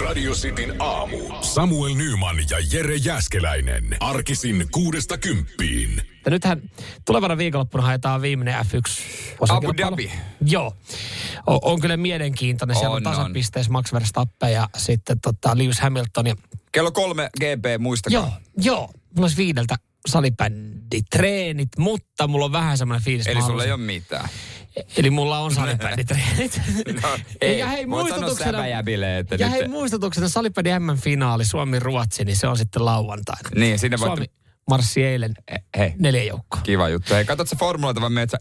Radio Cityn aamu. Samuel Nyman ja Jere Jäskeläinen. Arkisin kuudesta kymppiin. Ja nythän tulevana viikonloppuna haetaan viimeinen F1 Abu Dhabi. Joo. O- on kyllä mielenkiintoinen. Siellä on, On, on. tasapisteessä Max Verstappen ja sitten tota Lewis Hamilton. Ja, Kello kolme GP, muistakaa. joo, joo. Mulla olisi viideltä salibänditreenit, mutta mulla on vähän semmoinen fiilis. Eli sulla ei ole mitään. Eli mulla on salibänditreenit. No, ei, ja hei, voit muistutuksena, että ja nyt- hei, muistutuksena salibändi M-finaali Suomi-Ruotsi, niin se on sitten lauantaina. Niin, sinne voitte- Suomi marssi eilen Hei, neljä joukkoa. kiva juttu. Hei, katsot sä formuloita vai meet sä...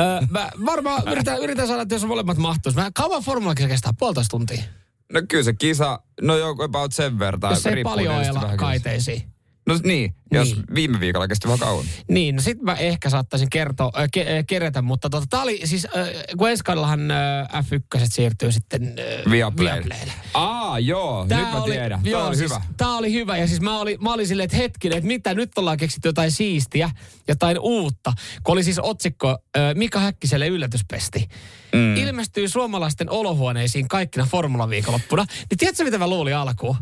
Öö, mä varmaan yritän, yritän saada, että jos molemmat mahtuisi. Mä, kauan formulakisa kestää? Puolitoista tuntia. No kyllä se kisa, no joku about sen verran. Jos ei paljon ajella kaiteisiin. No niin, jos Niin. viime viikolla kesti vähän kauan. Niin, no sit mä ehkä saattaisin kertoa, äh, ke, äh, kerätä, mutta tota, tää oli siis, äh, kun ensi kaudellahan äh, F1 siirtyy sitten äh, Viaplay. Viaplaylle. Aa, joo, Tää nyt mä oli, tiedän. Joo, Tämä oli siis, hyvä. Tää oli hyvä ja siis mä olin, mä olin silleen, että hetkinen, että mitä, nyt ollaan keksitty jotain siistiä, jotain uutta. Kun oli siis otsikko äh, Mika Häkkiselle yllätyspesti. Mm. Ilmestyy suomalaisten olohuoneisiin kaikkina formulaviikonloppuna. Niin tiedätkö mitä mä luulin alkuun?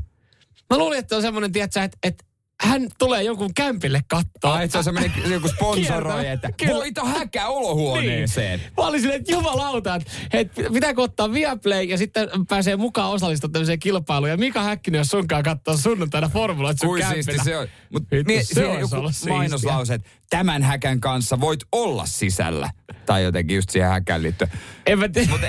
Mä luulin, että on semmoinen, tiedätkö, että, että hän tulee jonkun kämpille kattoon. Ai, että se on joku sponsoroi, että voita häkää olohuoneeseen. Niin. Mä olin silleen, että jumalauta, että, pitääkö ottaa Viaplay ja sitten pääsee mukaan osallistumaan tämmöiseen kilpailuun. Ja Mika Häkkinen, jos sunkaan katsoo sunnuntaina formula, että sun Kuin siisti se on. Mutta Vittu, se se olisi joku mainoslause, että tämän häkän kanssa voit olla sisällä. Tai jotenkin just siihen häkään liittyen. En mä tiedä. Mutta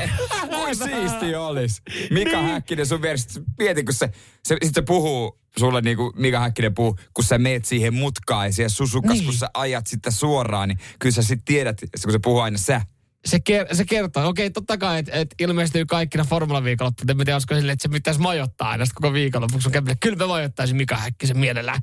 kuin siisti olisi. Mika Niin. Häkkinen sun vieressä. Mieti, kun se, se, sit se puhuu sulle niin kuin Mika Häkkinen puhuu, kun sä meet siihen mutkaan ja siihen susukas, Niin. kun sä ajat sitä suoraan, niin kyllä sä sitten tiedät, kun se puhuu aina sä. Se, ker- se kertoo. Okei, totta kai, että et ilmestyy kaikkina formula-viikonloppuina. En mä tiedä, olisiko silleen, että se pitäisi majoittaa aina koko viikonlopuksi kämpille. Kyllä mä majoittaisin Mika Häkkisen mielellään.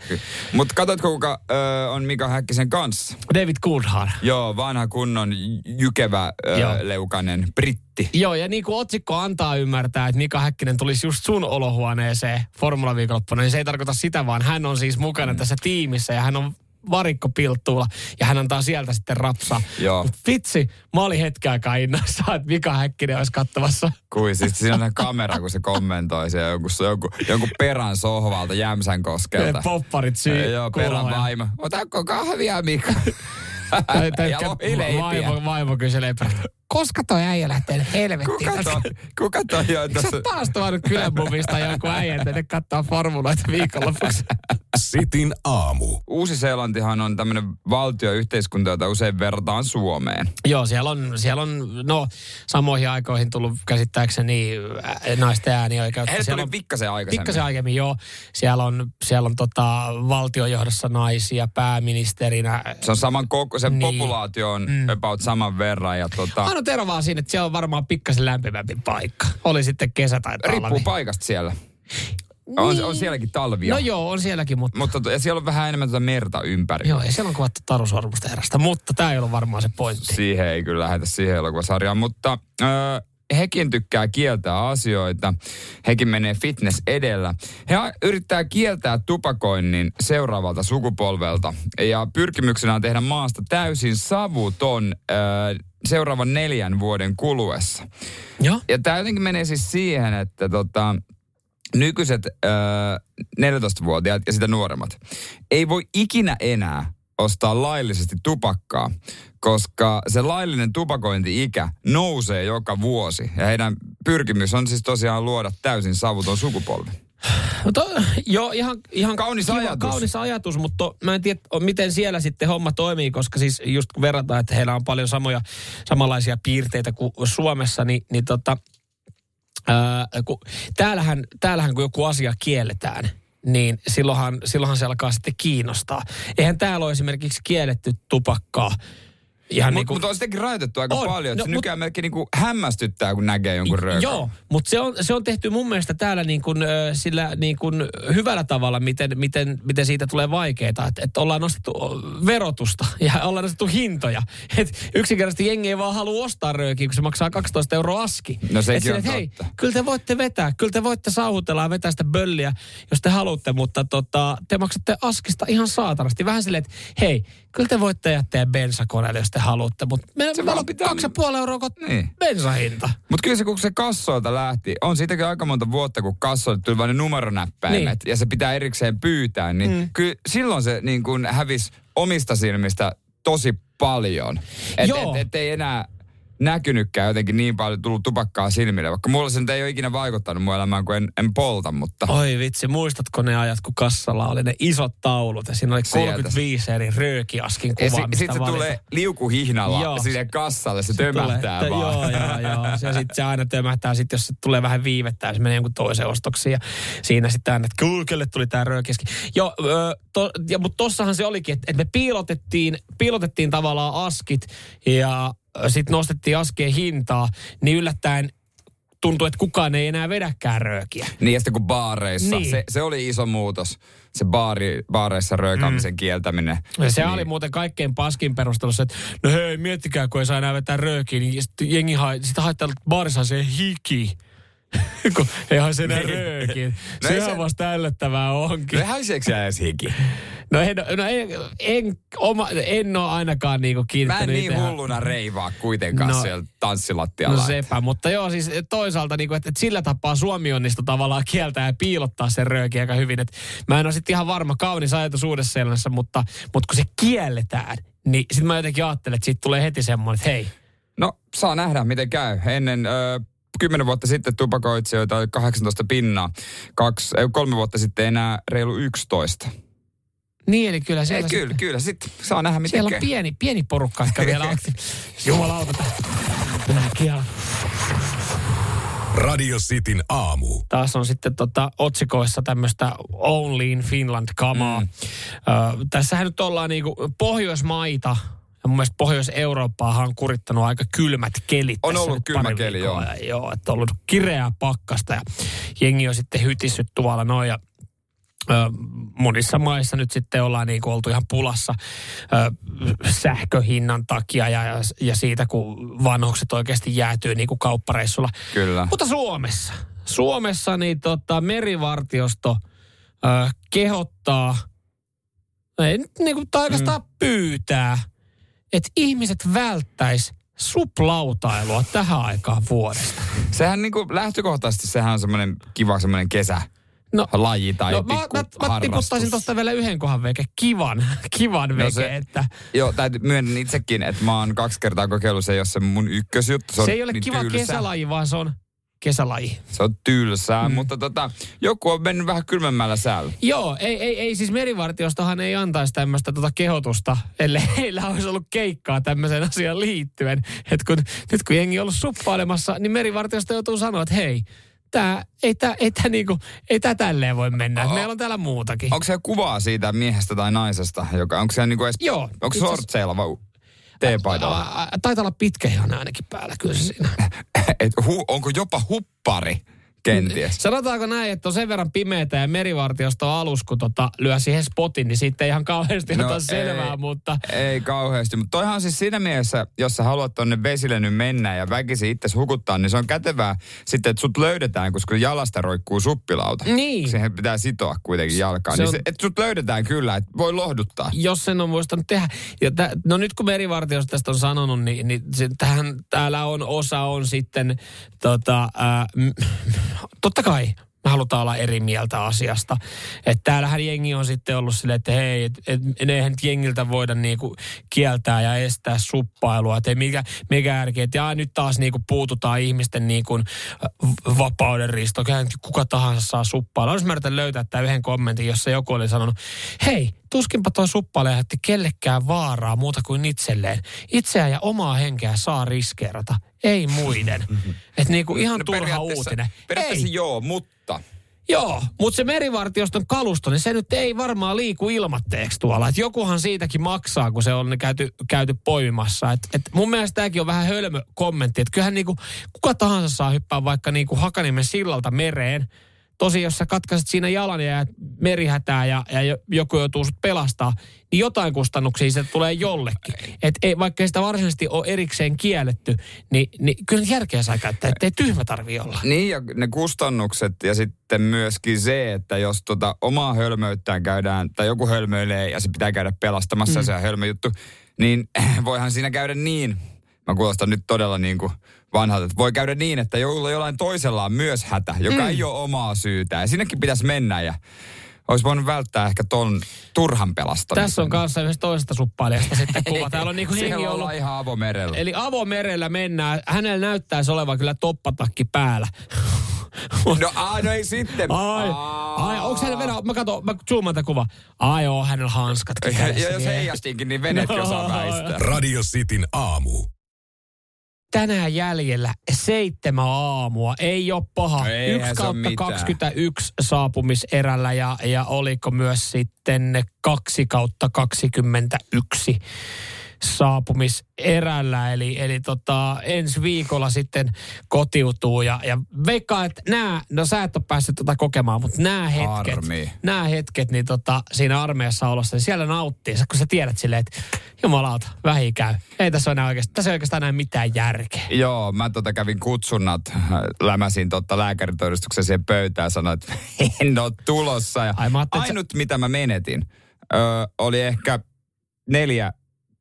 Mutta katsotko, kuka ö, on Mika Häkkisen kanssa? David Coulthard. Joo, vanha kunnon jykevä ö, Joo. leukanen britti. Joo, ja niin kuin otsikko antaa ymmärtää, että Mika Häkkinen tulisi just sun olohuoneeseen formula-viikonloppuna, niin se ei tarkoita sitä, vaan hän on siis mukana tässä tiimissä ja hän on varikko pilttuulla ja hän antaa sieltä sitten rapsaa. Joo. Mut vitsi, mä olin hetken aikaa innoissaan, että Mika Häkkinen olisi kattavassa. Kuin siis siinä on kamera, kun se kommentoi siellä jonkun, jonkun, jonkun perän sohvalta Jämsän koskelta. Popparit syy. Joo, perän vaimo. Otatko kahvia, Mika? Tai, tai ja vaimo, vaimo kyselee, koska toi äijä lähtee helvettiin. Kuka toi, kuka toi on Sä tässä? oot taas tuonut kylänbuvista jonkun äijän tänne katsoa formuloita viikonlopuksi. Sitin aamu. Uusi-Seelantihan on tämmöinen valtioyhteiskunta, jota usein verrataan Suomeen. Joo, siellä on, siellä on no, samoihin aikoihin tullut käsittääkseni ä, naisten äänioikeutta. Heille Siellä tuli on pikkasen aikaisemmin. pikkasen aiemmin, joo. Siellä on, siellä on tota, valtiojohdossa naisia, pääministerinä. Se on saman koko, se Niin. niin. populaatio on mm. about saman verran. Ja tota, Ainut ero vaan siinä, että siellä on varmaan pikkasen lämpimämpi paikka. Oli sitten kesä tai talvi. riippuu paikasta siellä. On, on sielläkin talvia. No joo, on sielläkin, mutta... Mutta to- ja siellä on vähän enemmän tuota merta ympäri. Joo, ja siellä on kuvattu Taru Sormusta erästä, mutta tämä ei ollut varmaan se pointti. Siihen ei kyllä lähetä siihen elokuvasarjaan, mutta öö, hekin tykkää kieltää asioita. Hekin menee fitness edellä. He yrittää kieltää tupakoinnin seuraavalta sukupolvelta. Ja pyrkimyksenä on tehdä maasta täysin savuton öö, seuraavan neljän vuoden kuluessa. Joo. Ja tämä jotenkin menee siis siihen, että tota, nykyiset öö, 14-vuotiaat ja sitä nuoremmat ei voi ikinä enää ostaa laillisesti tupakkaa, koska se laillinen tupakointi-ikä nousee joka vuosi. Ja heidän pyrkimys on siis tosiaan luoda täysin savuton sukupolvi. No to, joo, ihan, ihan Kaunis kiva, ajatus. Kaunis ajatus, mutta to, mä en tiedä, miten siellä sitten homma toimii, koska siis just kun verrataan, että heillä on paljon samoja, samanlaisia piirteitä kuin Suomessa, niin, niin tota, ää, kun, täällähän, täällähän kun joku asia kielletään, niin silloinhan, silloinhan se alkaa sitten kiinnostaa. Eihän täällä ole esimerkiksi kielletty tupakkaa. Ihan Mutta niin kuin, mut on sitäkin rajoitettu aika On. paljon. No, se mut- nykyään melkein niinku hämmästyttää, kun näkee jonkun röökön. Joo, mutta se on, se on tehty mun mielestä täällä niin kuin, sillä niin kuin hyvällä tavalla, miten, miten, miten siitä tulee vaikeaa. Että et ollaan nostettu verotusta ja ollaan nostettu hintoja. Et yksinkertaisesti jengi ei vaan halua ostaa röökiä, kun se maksaa 12 euroa aski. No sekin Et silleen, on et hei, kyllä te voitte vetää, kyllä te voitte sauhutella ja vetää sitä bölliä, jos te haluatte, mutta tota, te maksatte askista ihan saatanasti. Vähän silleen, että hei, kyllä te voitte jättää bensakoneelle, jos te te haluatte, mutta me, Se me vaan on pitää kaksi ja puoli euroa kot- Niin. bensahinta. Mutta kyllä se, kun se kassoilta lähti, on siitäkin aika monta vuotta, kun kassoilta tuli vain ne numeronäppäimet Niin. ja se pitää erikseen pyytää, niin mm. kyllä silloin se niin kuin hävisi omista silmistä tosi paljon. Että et, et ei enää näkynytkään jotenkin niin paljon tullut tupakkaa silmille, vaikka mulla se ei ole ikinä vaikuttanut mun elämään, kun en, en polta, mutta Oi vitsi, muistatko ne ajat, kun kassalla oli ne isot taulut ja siinä oli Sieltä. 35 eri röökiaskin kuvaa, si, mistä sit se valita. tulee liukuhihnalla Joo. sinne kassalle, se, Tulee- tömähtää t- vaan. Joo, joo, joo. Ja sitten se aina tömähtää, sit, jos se tulee vähän viivettä, se menee jonkun toisen ostoksiin. Ja siinä sitten aina, että "Kuul, kelle tuli tämä röökiski. Joo, to, ja, mutta tossahan se olikin, että, että me piilotettiin, piilotettiin tavallaan askit ja sitten nostettiin askeen hintaa, niin yllättäen tuntui, että kukaan ei enää vedäkään röökiä. Niin ja sitten kun baareissa, Niin. se, se oli iso muutos, se baari, baareissa röökaamisen mm. kieltäminen. Ja se niin. oli muuten kaikkein paskin perustelussa, että no hei, miettikää, kun ei saa enää vetää röökiä, niin sitten jengi ha, sitä haittaa, että baarissa se hiki. eihän se enää niin. rööki. no Sehän se... vasta ällöttävää onkin. No häiseekö edes hiki? No, en, no, no en, en, oma, en ole ainakaan niinku kiinnittänyt Mä en niin itsehän. hulluna reivaa kuitenkaan no, siellä no tanssilattialla. No sepä, mutta joo siis toisaalta niinku, että et sillä tapaa Suomi onnistu tavallaan kieltää ja piilottaa sen rööki aika hyvin. Et mä en ole sitten ihan varma, kaunis ajatus uudessa elämässä, mutta, mutta kun se kielletään, niin sitten mä jotenkin ajattelen, että siitä tulee heti semmoinen, että hei. No saa nähdä miten käy ennen... Öö 10 vuotta sitten tupakoitsijoita oli 18 pinnaa, kaksi, ei, kolme vuotta sitten enää reilu 11. Niin, eli kyllä siellä... Ei, kyllä, sitten, kyllä, sitten saa nähdä, mitä. Siellä on pieni, pieni porukka, jotka vielä aktiivisesti... Jumalauta, lääkiä. Radio Cityn aamu. Taas on sitten tota, otsikoissa tämmöistä Only in Finland-kamaa. Mm. Ö, tässähän nyt ollaan niinku Pohjoismaita mun mielestä Pohjois-Eurooppaahan on kurittanut aika kylmät kelit. On ollut kylmä keli, joo. Ja, joo, että on ollut kireää pakkasta ja jengi on sitten hytissyt tuolla noin ja monissa maissa nyt sitten ollaan niin kuin oltu ihan pulassa ö, sähköhinnan takia ja, ja, ja siitä, kun vanhukset oikeasti jäätyy niin kuin kauppareissulla. Kyllä. Mutta Suomessa, Suomessa niin tota, merivartiosto ö, kehottaa, ei nyt niin kuin, tai oikeastaan mm. pyytää, että ihmiset välttäis suplautailua tähän aikaan vuodesta. Sehän niin kuin, lähtökohtaisesti sehän on semmoinen kiva semmoinen kesä No, laji tai no mä, pikku mä, mä harrastus. tiputtaisin tuosta vielä yhden kohan veke, kivan, kivan veke, No se- että Joo, täytyy myönnän itsekin, että mä oon kaksi kertaa kokeillut, se ole se mun ykkösjuttu. Se, on se ei ole niin kiva tylsää. kesälaji, vaan se on kesälaji. Se on tylsää, mm. mutta tota, joku on mennyt vähän kylmemmällä säällä. Joo, ei, ei, ei siis merivartiostahan ei antaisi tämmöistä tota kehotusta, ellei heillä olisi ollut keikkaa tämmöiseen asiaan liittyen. Et kun, nyt kun jengi on ollut suppailemassa, niin merivartiosta joutuu sanoa, että hei, tää, ei, tää, ei, tää niinku, ei tää tälleen voi mennä. Oo. Meillä on täällä muutakin. Onko se kuvaa siitä miehestä tai naisesta, joka, onko se niinku edes, Joo. onko sortseilla vai ä, Taitaa olla pitkä ainakin päällä kyllä siinä. Et hu, onko jopa huppari kenties? Sanotaanko näin, että on sen verran pimeätä ja merivartiosto alus, kun tota, lyö siihen spotin, niin siitä ei ihan kauheasti no, ota selvää, ei, mutta Ei kauheasti, mutta toihan siis siinä mielessä, jos sä haluat tonne vesille nyt mennä ja väkisin itse hukuttaa, niin se on kätevää sitten, että sut löydetään, koska jalasta roikkuu suppilauta. Niin. Siihen pitää sitoa kuitenkin jalkaan. Se niin on- se, että sut löydetään kyllä, että voi lohduttaa. jos sen on muistanut tehdä. Ja tä, no nyt kun merivartiosto tästä on sanonut, niin, niin se, tähän, täällä on osa on sitten, tota, m, totta kai me halutaan olla eri mieltä asiasta. Että täällähän jengi on sitten ollut silleen, että hei, et, et, eihän nyt jengiltä voida niinku kieltää ja estää suppailua. Että mikä, mikä järki, että jaa, nyt taas niinku puututaan ihmisten niinku vapauden risto. Kyllähän nyt kuka tahansa saa suppailla. Olisi mä löytää tämän yhden kommentin, jossa joku oli sanonut, hei, tuskinpa toi suppaile kellekään vaaraa muuta kuin itselleen. Itseään ja omaa henkeä saa riskeerata, ei muiden. Että niinku ihan No turha uutinen. Periaatteessa Ei. joo, mutta Joo, mutta se merivartioston kalusto, niin se nyt ei varmaan liiku ilmatteeksi tuolla. Et jokuhan siitäkin maksaa, kun se on käyty, käyty poimimassa. Et, et mun mielestä tämäkin on vähän hölmö kommentti. Että kyllähän niinku, kuka tahansa saa hyppää vaikka niinku Hakaniemen sillalta mereen. Tosi, jos sä katkaiset siinä jalan ja jäät merihätää ja, ja jo- joku joutuu sut pelastaa, niin jotain kustannuksia se tulee jollekin. Et ei, vaikka sitä varsinaisesti ole erikseen kielletty, niin, niin kyllä järkeä saa käyttää, ettei tyhmä tarvi olla. Niin ja ne kustannukset ja sitten myöskin se, että jos tota omaa hölmöyttään käydään, tai joku hölmöilee ja se pitää käydä pelastamassa mm. se on hölmö juttu, niin voihan siinä käydä niin, mä kuulostan nyt todella niin kuin vanhalta, että voi käydä niin, että jolla jollain toisella on myös hätä, joka mm. ei ole omaa syytä. Ja sinnekin pitäisi mennä ja olisi voinut välttää ehkä ton turhan pelastamisen. Tässä on kanssa yhdessä toisesta suppailijasta sitten kuva. Täällä on niinku hengi Siellä ollut. ollaan ihan avomerellä. Eli avomerellä mennään. Hänellä näyttäisi olevan kyllä toppatakki päällä. No, aa, no ei sitten. Ai, Aa. ai onko hänellä venä, mä katson, mä zoomaan tätä kuva. Ai joo, hänellä hanskatkin Ja, jos heijastinkin, niin veneetkin osaa väistää. Radio Cityn aamu. Tänään jäljellä seitsemän aamua. Ei ole paha. No eihän 1 se ole kautta mitään. 21 saapumiserällä ja, ja oliko myös sitten 2 kautta 21 saapumiserällä. Eli, eli tota, ensi viikolla sitten kotiutuu ja, ja veikkaa, että nämä, no sä et ole päässyt tota kokemaan, mutta nämä hetket, Harmi. nämä hetket niin tota, siinä armeijassa olossa, niin siellä nauttii, kun sä tiedät silleen, että jumalauta, vähi käy. Ei tässä ole oikeastaan, tässä ei oikeastaan enää mitään järkeä. Joo, mä tota kävin kutsunnat, lämäsin tota lääkäritodistuksen siihen pöytään sanoin, että en ole tulossa. Ja Ai, mä ainut, mitä mä menetin, ö, oli ehkä neljä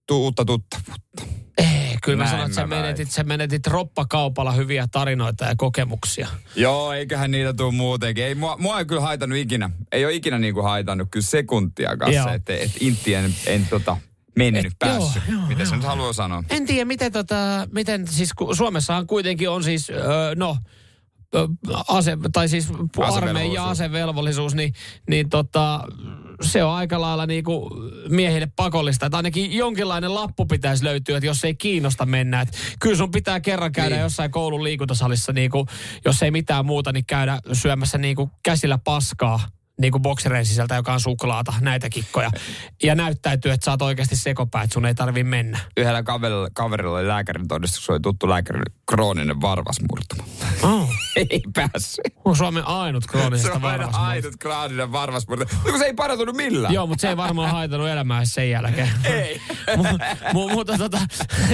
tu- uutta tuttavuutta. Ei, kyllä mä Näin sanon, että sä mä menetit, sä menetit roppakaupalla hyviä tarinoita ja kokemuksia. Joo, eiköhän niitä tule muutenkin. Ei, mua, mua ei kyllä haitannut ikinä. Ei ole ikinä niinku haitannut kyllä sekuntiakaan Joo. se, että et Intti en, en tota, mennyt, Et päässyt. joo, joo, se joo. nyt haluaa sanoa? En tiedä, miten, tota, miten siis kun Suomessahan kuitenkin on siis, öö, no, ase, tai siis armeija ja asevelvollisuus, niin, niin tota, se on aika lailla niin kuin miehille pakollista. Että ainakin jonkinlainen lappu pitäisi löytyä, että jos ei kiinnosta mennä. Että kyllä sun pitää kerran käydä Niin. jossain koulun liikuntasalissa, niin kuin, jos ei mitään muuta, niin käydä syömässä niin kuin käsillä paskaa niin kuin boksereen sisältä, joka on suklaata, näitä kikkoja. Ja näyttäytyy, että sä oot oikeasti sekopää, että sun ei tarvi mennä. Yhdellä kaverilla, kaverilla oli lääkärin todistus, oli tuttu lääkärin krooninen varvasmurtuma. Oh. ei päässyt. On Suomen ainut Se kroonisesta on aina varvasmurtuma. ainut krooninen varvasmurtuma. No kun se ei parantunut millään. Joo, mutta se ei varmaan haitanut elämää sen jälkeen. Ei. Mu- mu- mutta tota,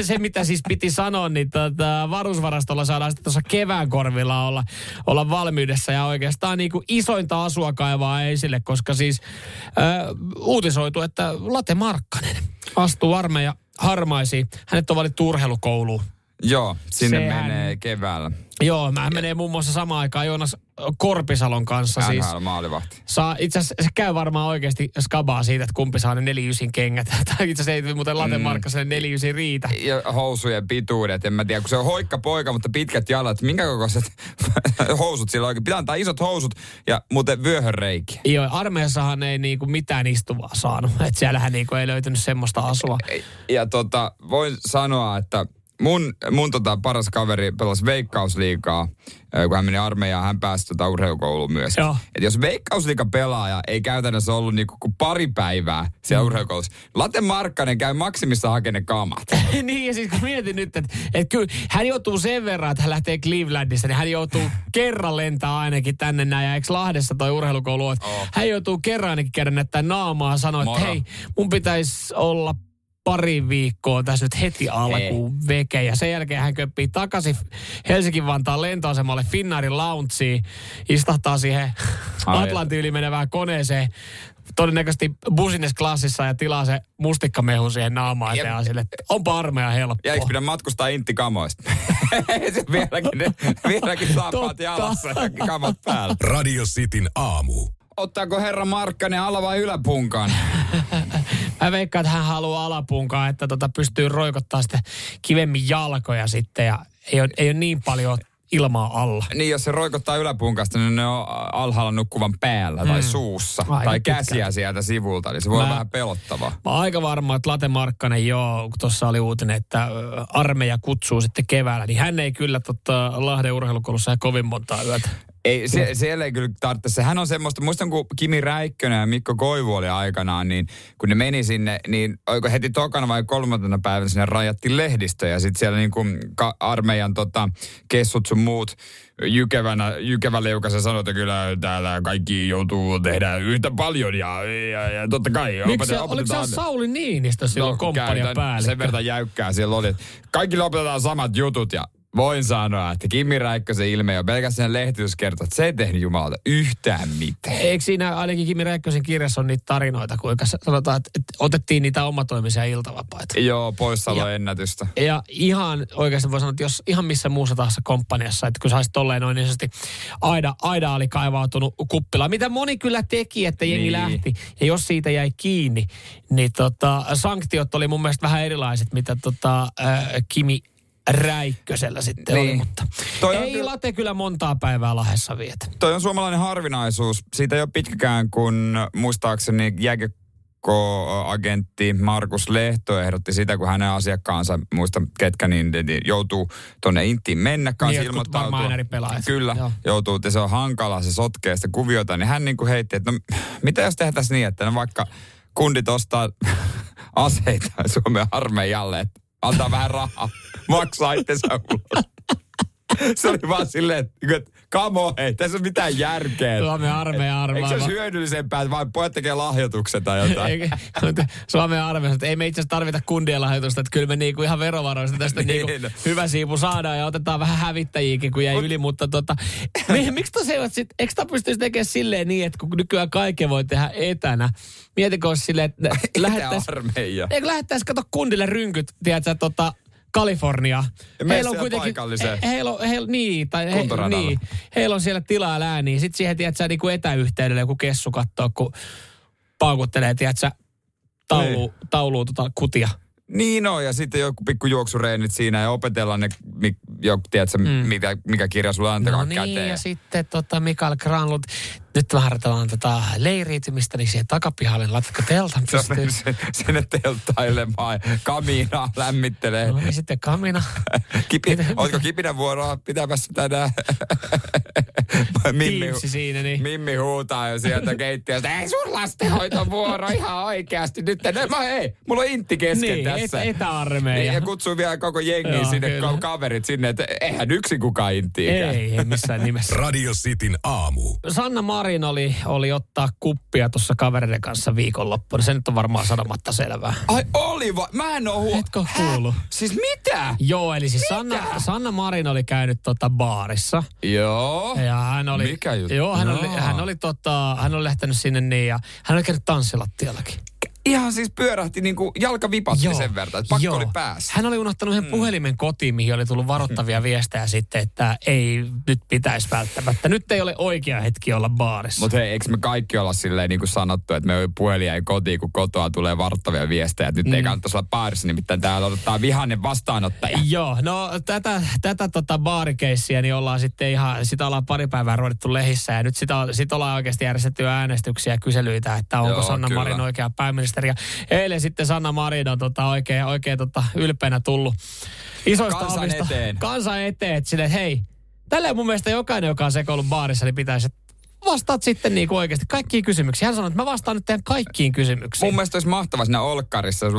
se, mitä siis piti sanoa, niin tota, varusvarastolla saadaan sitten tuossa kevään korvilla olla, olla valmiudessa ja oikeastaan niin kuin isointa asua kaivaa esille, koska siis äh, uutisoitu, että Late Markkanen astuu armeija harmaisiin. Hänet on valittu urheilukouluun. Joo, sinne Sehän- menee keväällä. Joo, mä menee muun muassa samaan aikaan Joonas Korpisalon kanssa. Siis, NHL maalivahti. saa, itse asiassa se käy varmaan oikeasti skabaa siitä, että kumpi saa ne neljysin kengät. Tai itse asiassa ei muuten Late Markkaselle neljysin riitä. Ja housujen pituudet, en mä tiedä, kun se on hoikka poika, mutta pitkät jalat. Minkä kokoiset housut sillä oikein? Pitää antaa isot housut ja muuten vyöhön reikiä. Joo, armeijassahan ei niinku mitään istuvaa saanut. Että siellähän niinku ei löytynyt semmoista asua. Ja tota, voin sanoa, että mun, mun tota paras kaveri pelasi veikkausliikaa, kun hän meni armeijaan, hän pääsi tota urheilukouluun myös. Joo. Et jos veikkausliikan pelaaja ei käytännössä ollut niinku kuin pari päivää siellä mm. urheilukoulussa, Late Markkanen käy maksimissa hakemaan kamat. niin, ja siis kun mietin nyt, että, että kyllä hän joutuu sen verran, että hän lähtee Clevelandista, niin hän joutuu kerran lentää ainakin tänne näin. Ja eikö Lahdessa toi urheilukoulu on? Oh. Hän joutuu kerran ainakin käydä näyttää naamaa ja sanoa, että hei, mun pitäisi olla pari viikkoa tässä nyt heti alkuun veke. Ja sen jälkeen hän köppii takaisin Helsinki-Vantaan lentoasemalle Finnairin loungeen, istahtaa siihen Ai Atlantin yli menevään koneeseen, todennäköisesti business klassissa ja tilaa se mustikkamehu siihen naamaan Jep. ja sille, että onpa armeija helppo. Ja eikö pidä matkustaa Intti kamoista? Se vieläkin, ne, vieläkin saapaat jalassa ja kamat päällä. Radio Cityn aamu. Ottaako herra Markkanen ala- vai yläpunkan? Mä veikkaan, että hän haluaa alapunkaan, että tota pystyy roikottaa sitten kivemmin jalkoja sitten ja ei ole, ei ole niin paljon ilmaa alla. Niin, jos se roikottaa yläpunkasta, niin ne on alhaalla nukkuvan päällä tai suussa. Aika tai pitkälti. käsiä sieltä sivulta, niin se voi Mä- olla vähän pelottavaa. Mä oon aika varma, että Late Markkanen joo, kun tuossa oli uutinen, että armeija kutsuu sitten keväällä, niin hän ei kyllä tota Lahden urheilukoulussa ja kovin montaa yötä. Ei, se, siellä ei kyllä tarvitse. se. Hän on semmoista, muistan kun Kimi Räikkönen ja Mikko Koivu oli aikanaan, niin kun ne meni sinne, niin oiko heti tokana vai kolmantena päivänä sinne rajattiin lehdistö ja sitten siellä niin kuin armeijan tota, kessut sun muut jykevänä, jykevä leukas ja sanoi, että kyllä täällä kaikki joutuu tehdä yhtä paljon ja, ja, ja totta kai Miksi se, opete- oliko se Sauli Niinistö silloin No, käytän päällikkö? Sen verran jäykkää siellä oli, kaikille opetetaan samat jutut ja voin sanoa, että Kimi Räikkösen ilme on pelkästään lehtitys kertoo, että se ei tehnyt jumalta yhtään mitään. Eikö siinä ainakin Kimi Räikkösen kirjassa on niitä tarinoita, kuinka sanotaan, että, otettiin niitä omatoimisia iltavapaita. Joo, poissaoloennätystä. Ja ihan oikeasti voi sanoa, että jos ihan missä muussa tahansa komppaniassa, että kun sä olisit tolleen noin niin sanotusti, aida, aida oli kaivautunut kuppilaan, mitä moni kyllä teki, että jengi Niin. lähti. Ja jos siitä jäi kiinni, niin tota, sanktiot oli mun mielestä vähän erilaiset, mitä tota, äh, Kimi Räikkösellä sitten Niin. oli, mutta Toi ei kyllä- Late kyllä montaa päivää Lahessa vietä. Toi on suomalainen harvinaisuus. Siitä ei ole pitkäkään, kun muistaakseni jääkiekkoagentti Markus Lehto ehdotti sitä, kun hänen asiakkaansa, muista ketkä, niin, niin joutuu tuonne Intiin mennä kanssa Niin, pelaajat. Kyllä, Joo. joutuu, että se on hankala, se sotkee sitä kuviota, niin hän niin kuin heitti, että no mitä jos tehtäisiin niin, että no vaikka kundit ostaa aseita Suomen armeijalle, että antaa vähän rahaa, maksaa itsensä ulos. Se oli vaan silleen, että, on, ei tässä ole mitään järkeä. Suomen armeija Eikö se olisi hyödyllisempää, että vain pojat tekee lahjoituksen tai jotain? Suomen armeijassa, että ei me itse asiassa tarvita kundien lahjoitusta, että kyllä me niinku ihan verovaroista tästä Niin. niinku hyvä siipu saadaan ja otetaan vähän hävittäjiäkin, kun jäi yli, mutta tota, mi, miksi tosiaan sit, eikö tämä pystyisi tekemään silleen niin, että kun nykyään kaiken voi tehdä etänä, mietikö silleen, että lähettäisiin, armeija? eikö lähettäisiin kato kundille rynkyt, tiedätkö, tota, Kalifornia. Mene siellä paikalliseen he, heillä on, heillä, niin, tai he, niin, heillä on siellä tilaa lääniä. Sitten siihen, tiedätkö, niin kuin etäyhteydellä joku kessu katsoo, kun paukuttelee, tiedätkö, taulu, Niin. tauluun tota kutia. Niin on, ja sitten joku pikku juoksureenit siinä ja opetellaan ne, mi, jo, tiedätkö, mm. mikä, mikä kirja sulla antakaa No niin, käteen. ja sitten tota Mikael Granlund, nyt harjoitellaan tota leiriytymistä, niin siihen takapihalle laitatko teltan pystyyn? sinne telttailemaan, kamiinaa lämmittelee. No niin, sitten kamina. Kipi, ootko kipinän vuoroa pitämässä tänään? Mimmi, Teamsi siinä, niin. Mimmi huutaa jo sieltä keittiöstä, ei sun lastenhoitovuoro ihan oikeasti nyt. No, mä ei, mulla on intti kesken Niin, tässä. et, etäarmeija. Niin, ja kutsuu vielä koko jengi Joo, sinne, kyllä. ka- kaverit sinne, että eihän yksin kukaan intiikään. ei, ei missään nimessä. Radio Cityn aamu. Sanna Marin oli, oli ottaa kuppia tuossa kavereiden kanssa viikonloppuna. Se nyt on varmaan sanomatta selvää. Ai oli va? Mä en oo huo... Etkö kuullut? Siis mitä? Joo, eli siis Sanna, Sanna Marin oli käynyt tota baarissa. Joo. Ja hän oli, Mikä juttu? Joo, hän oli, Joo. hän oli, tota, hän oli lähtenyt sinne niin ja hän oli käynyt tanssilattiallakin. Ihan siis pyörähti niinku jalka vipatti sen verran, että pakko joo. oli päässä. Hän oli unohtanut yhden puhelimen kotiin, mihin oli tullut varoittavia viestejä sitten, että ei nyt pitäisi välttämättä. Nyt ei ole oikea hetki olla baarissa. Mutta hei, eikö me kaikki olla silleen niin kuin sanottu, että me ei puhelin ei kotiin, kun kotoa tulee varoittavia viestejä, että nyt mm. ei kannattaisi olla baarissa, nimittäin täällä odottaa vihainen vastaanottaja. Joo, no tätä, tätä tota baarikeissiä niin ollaan sitten ihan, sitä ollaan pari päivää ruodittu lehissä ja nyt sitä, sit ollaan oikeasti järjestetty äänestyksiä ja kyselyitä, että onko Joo, Sanna kyllä. Marin oikea pääministeri. Ja eilen sitten Sanna Marin on tota oikein, oikein tota ylpeänä tullut isoista Kansan ovista. eteen. Kansan eteen, että että hei, tällä mun mielestä jokainen, joka on sekoillut baarissa, niin pitäisi, että vastaat sitten niin kuin oikeasti kaikkiin kysymyksiin. Hän sanoi, että mä vastaan nyt teidän kaikkiin kysymyksiin. Mun mielestä olisi mahtavaa siinä Olkkarissa, jos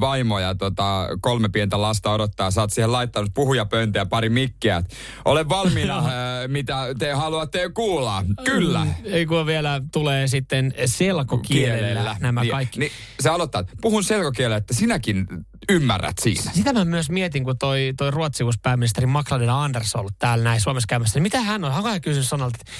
vaimo ja tota, kolme pientä lasta odottaa. Saat siihen laittanut puhujapöntä ja pari mikkiä. Ole valmiina, mitä te haluatte kuulla. Kyllä. Mm, Ei kun vielä tulee sitten selkokielellä nämä niin, kaikki. Niin, sä aloittaa, että puhun selkokielellä, että sinäkin ymmärrät siinä. Sitä mä myös mietin, kun toi, toi ruotsivuus pääministeri Magdalena Andersson on ollut täällä näin Suomessa käymässä. Niin mitä hän on? Hän on kysynyt Sonalta, että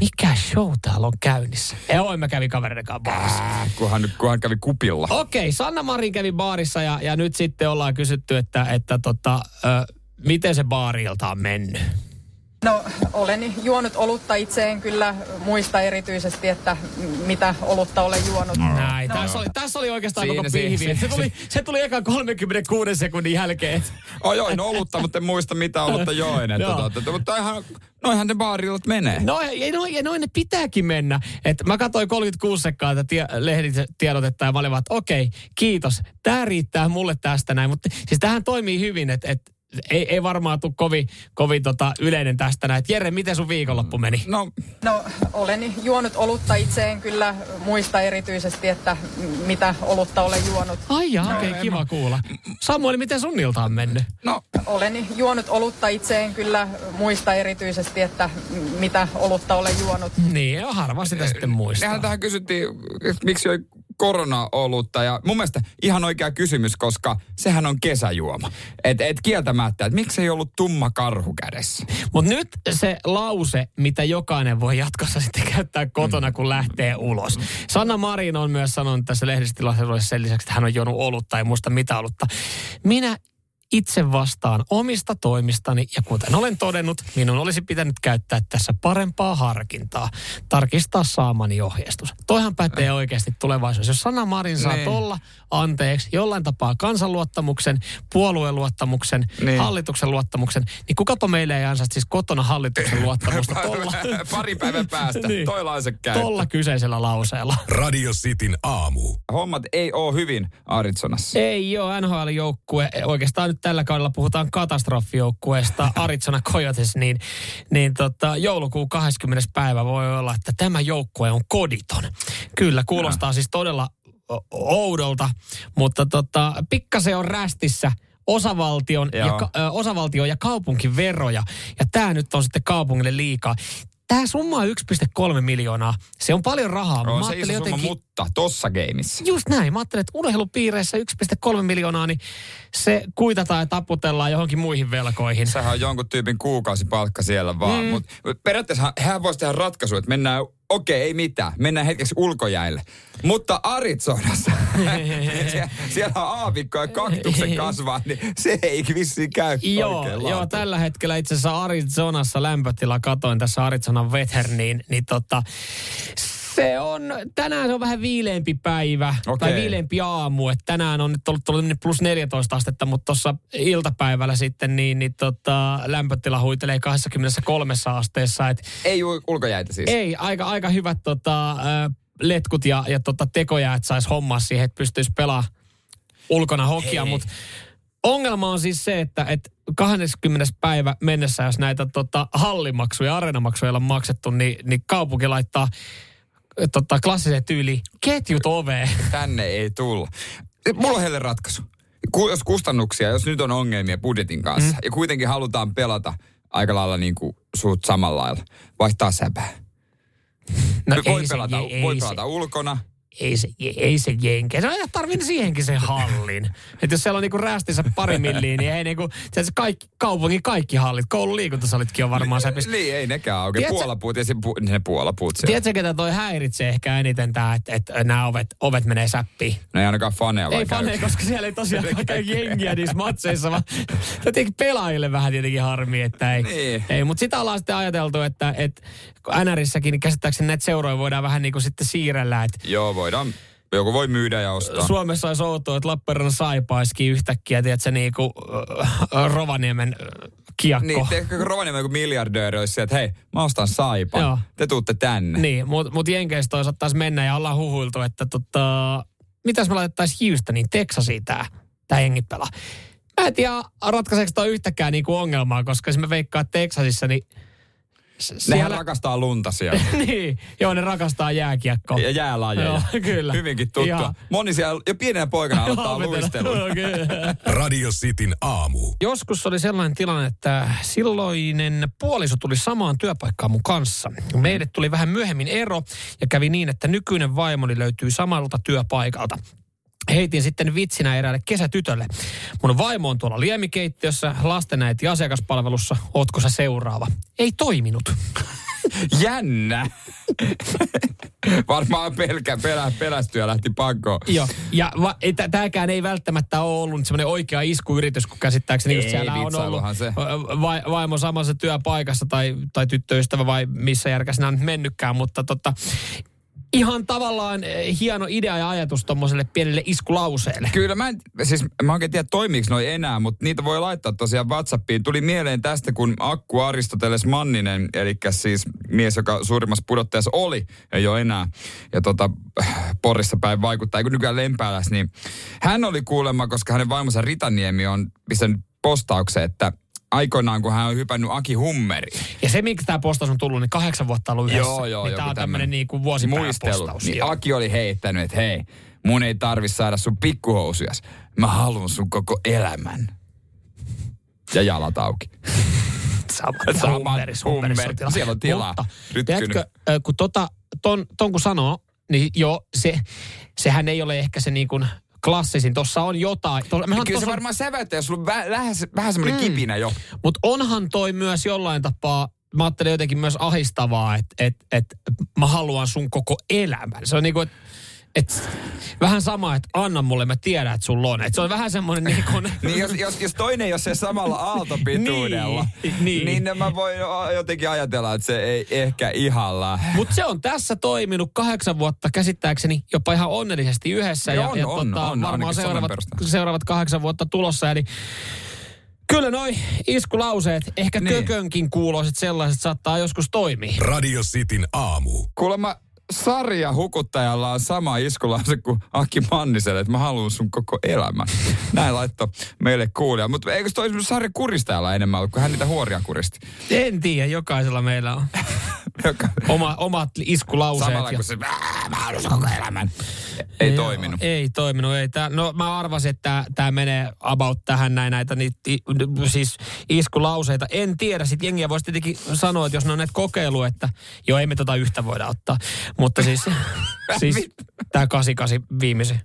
mikä show täällä on käynnissä? Joo, mä kävin kavereiden kanssa baarissa. Äh, kunhan, kunhan kävi kupilla. Okei, Sanna Marin kävi baarissa ja, ja nyt sitten ollaan kysytty, että, että tota, ö, miten se baarilta on mennyt. No olen juonut olutta itse en kyllä muista erityisesti, että mitä olutta olen juonut. Näin, tässä oli, tässä oli oikeastaan Siinä, koko pihvi. siinä, Se tuli, se tuli eka 36 sekunnin jälkeen. Oh, join olutta, mutta en muista mitä olutta join. Että, Joo. tota, mutta ihan, noihan ne baarillat menee. No, ja noin, ja noin ne pitääkin mennä. Et mä katsoin 36 sekkaa tätä tie, lehditiedotetta ja mä olin vaan, että okei, kiitos. Tämä riittää mulle tästä näin. Mutta siis tähän toimii hyvin, että et, ei, ei varmaan tule kovin, kovin tota yleinen tästä näin. Jere, miten sun viikonloppu meni? No, No olen juonut olutta itse en kyllä muista erityisesti, että mitä olutta olen juonut. Ai jaa, okei, okay, kiva kuulla. Samuel, miten sun ilta on mennyt? no, Olen juonut olutta itse en kyllä muista erityisesti, että mitä olutta olen juonut. Niin, harva sitä sitten muistaa. nehän tähän kysyttiin, että miksi korona-olutta. Ja mun mielestä ihan oikea kysymys, koska sehän on kesäjuoma. Et, et kieltämättä, että miksi ei ollut tumma karhu kädessä? Mutta nyt se lause, mitä jokainen voi jatkossa sitten käyttää kotona, kun lähtee ulos. Sanna Marin on myös sanonut tässä lehdistilaisuudessa sen lisäksi, että hän on juonut olutta ja muista mitä olutta. Minä itse vastaan omista toimistani ja kuten olen todennut, minun olisi pitänyt käyttää tässä parempaa harkintaa, tarkistaa saamani ohjeistus. Toihan pätee äh. oikeasti tulevaisuudessa. Jos Sanna Marin saa niin. tolla anteeksi jollain tapaa kansanluottamuksen, puolueen luottamuksen, niin. hallituksen luottamuksen, niin kukapa meille ei ansaisi siis kotona hallituksen luottamusta tolla. Pari päivän päästä, niin. toi lause käy. Tolla kyseisellä lauseella. Radio Cityn aamu. Hommat ei ole hyvin Aritsonassa. Ei ole NHL-joukkue. Oikeastaan nyt tällä kaudella puhutaan katastrofijoukkueesta Arizona Coyotes, niin, niin tota, joulukuun 20. päivä voi olla, että tämä joukkue on koditon. Kyllä, kuulostaa no. siis todella oudolta, mutta tota, pikkasen on rästissä osavaltion ja, ö, osavaltio ja kaupunkiveroja. Ja tämä nyt on sitten kaupungille liikaa. Tämä summa on 1,3 miljoonaa. Se on paljon rahaa. On se iso jotenkin, summa, mutta tossa gameissa. Just näin. Mä ajattelin, että urheilupiireissä 1,3 miljoonaa, niin se kuitataan ja taputellaan johonkin muihin velkoihin. Sehän on jonkun tyypin kuukausipalkka siellä vaan. Mm. Mutta periaatteessa hän voisi tehdä ratkaisu, että mennään okei, ei mitään, mennään hetkeksi ulkojäille. Mutta Arizonassa, siellä, siellä on aavikko ja kaktuksen kasvaa, niin se ei vissiin käy joo, joo, tällä hetkellä itse asiassa Arizonassa lämpötila, katoin tässä Arizonan Weather, niin, niin tota, se on, tänään se on vähän viileempi päivä, okay. tai viileempi aamu. että tänään on nyt ollut, ollut plus 14 astetta, mutta tuossa iltapäivällä sitten niin, niin tota, lämpötila huitelee 23 asteessa. Et, ei ulkojäitä siis? Ei, aika, aika hyvät tota, letkut ja, ja tota, tekojäät saisi hommaa siihen, että pystyisi pelaamaan ulkona hokia, mutta Ongelma on siis se, että, että 20. päivä mennessä, jos näitä tota, hallimaksuja, areenamaksuja on maksettu, niin, niin kaupunki laittaa tota, klassiseen tyyli ketjut oveen. Tänne ei tulla. Mulla on heille ratkaisu. Ku, jos kustannuksia, jos nyt on ongelmia budjetin kanssa mm. ja kuitenkin halutaan pelata aika lailla niin kuin suut samalla lailla, vaihtaa säpää. No voi pelata, se, voi pelata ulkona, ei se, ei se jenke. Se tarvii siihenkin sen hallin. Että jos siellä on niinku räästissä pari milliä, niin ei niinku, se kaikki, kaupungin kaikki hallit, koulun liikuntasalitkin on varmaan säpis. Niin, ei nekään auki. Tiedätkö, puolapuut ja pu, ne puolapuut siellä. Tiedätkö, ketä toi häiritsee ehkä eniten tää, että et, nämä ovet, ovet menee säppiin? No ei ainakaan faneja Ei faneja, koska siellä ei tosiaan käy jengiä niissä matseissa, vaan tietenkin pelaajille vähän tietenkin harmi, että ei. Niin. ei mutta sitä ollaan sitten ajateltu, että, että NRissäkin niin käsittääkseni näitä seuroja voidaan vähän niin kuin sitten siirrellä. Että Joo, voidaan joku voi myydä ja ostaa. Suomessa olisi outoa, että Lappeenrannan saipaiski yhtäkkiä, tiedätkö, niin kuin äh, Rovaniemen kiekko. Niin, teekö Rovaniemen joku miljardööri olisi sieltä, että hei, mä ostan saipa, Joo. te tuutte tänne. Niin, mutta mut Jenkeistä toisaalta taas mennä ja ollaan huhuiltu, että tota, mitäs me laitettaisiin Houstoniin, Texasiin tää, tää jengi pelaa. Mä en tiedä, ratkaiseeko toi yhtäkään niinku ongelmaa, koska jos me veikkaa Texasissa, niin siellä... Nehän rakastaa lunta siellä. niin, joo, ne rakastaa jääkiekkoa. Ja jäälajeja. Joo, kyllä. Hyvinkin tuttua. Ihan. Moni siellä jo pienenä poikana aloittaa luistelun. Radio Cityn aamu. Joskus oli sellainen tilanne, että silloinen puoliso tuli samaan työpaikkaan mun kanssa. Meille tuli vähän myöhemmin ero ja kävi niin, että nykyinen vaimoni löytyy samalta työpaikalta heitin sitten vitsinä eräälle kesätytölle. Mun vaimo on tuolla liemikeittiössä, lastenäiti asiakaspalvelussa, ootko sä seuraava? Ei toiminut. Jännä. Varmaan pelkä, pelä, pelästyä lähti pakkoon. Joo, ja va, ei, tämäkään ei välttämättä ole ollut semmoinen oikea iskuyritys, kun käsittääkseni ei, siellä on ollut se. Va, vaimo samassa työpaikassa tai, tai tyttöystävä vai missä järkässä on mennytkään, mutta tota, ihan tavallaan eh, hieno idea ja ajatus tuommoiselle pienelle iskulauseelle. Kyllä mä en, siis mä oikein tiedä toimiiko noi enää, mutta niitä voi laittaa tosiaan WhatsAppiin. Tuli mieleen tästä, kun Akku Aristoteles Manninen, eli siis mies, joka suurimmassa pudottajassa oli, ei ole enää, ja tota, Porissa päin vaikuttaa, ei kun nykyään Lempääläs, niin hän oli kuulemma, koska hänen vaimonsa Ritaniemi on pistänyt postauksen, että aikoinaan, kun hän on hypännyt Aki Hummeri. Ja se, miksi tämä postaus on tullut, niin kahdeksan vuotta ollut yhdessä. Joo, joo. Niin tämä on tämmöinen niin kuin postaus. Niin joo. Aki oli heittänyt, että hei, mun ei tarvi saada sun pikkuhousujas. Mä haluan sun koko elämän. Ja jalat auki. Sama, Sama hummeris, hummeris Siellä on tilaa. Mutta, tiedätkö, kun tota, ton, ton kun sanoo, niin joo, se, sehän ei ole ehkä se niin kuin klassisin. Tuossa on jotain. To, Kyllä tossa... se varmaan säväyttää, jos sulla on vähän, vähän semmoinen mm. kipinä jo. Mutta onhan toi myös jollain tapaa mä ajattelin jotenkin myös ahistavaa, että et, et, mä haluan sun koko elämän. Se on niinku, että et, vähän sama, että anna mulle, mä tiedän, että sulla on. Et se on vähän semmoinen niin kuin... niin jos, jos, jos toinen ei ole se samalla aaltopituudella, niin, niin. niin mä voin jotenkin ajatella, että se ei ehkä ihan lähde. Mutta se on tässä toiminut kahdeksan vuotta käsittääkseni jopa ihan onnellisesti yhdessä. Ja, on, ja on, tota, on, varmaan seuraavat, seuraavat kahdeksan vuotta tulossa. Eli Kyllä noi iskulauseet, ehkä niin. kökönkin kuuloiset sellaiset saattaa joskus toimia. Radio Cityn aamu. Kuulemma sarja hukuttajalla on sama iskulause kuin Aki Manniselle, että mä haluan sun koko elämän. Näin laitto meille kuulija. Mutta eikö toi sarja kuristajalla enemmän ollut, kun hän niitä huoria kuristi? En tiedä, jokaisella meillä on. Joka... Oma, omat iskulauseet. Samalla ja... kun se, mä haluan koko elämän. Ei ei toiminut. Ei toiminut. Ei. Tää, no mä arvasin, että tämä menee about tähän näin näitä niitä, siis iskulauseita. En tiedä. Sitten jengiä voisi tietenkin sanoa, että jos ne on näitä kokeilu, että joo, ei me tota yhtä voida ottaa. Mutta siis, siis tämä 88 viimeisen.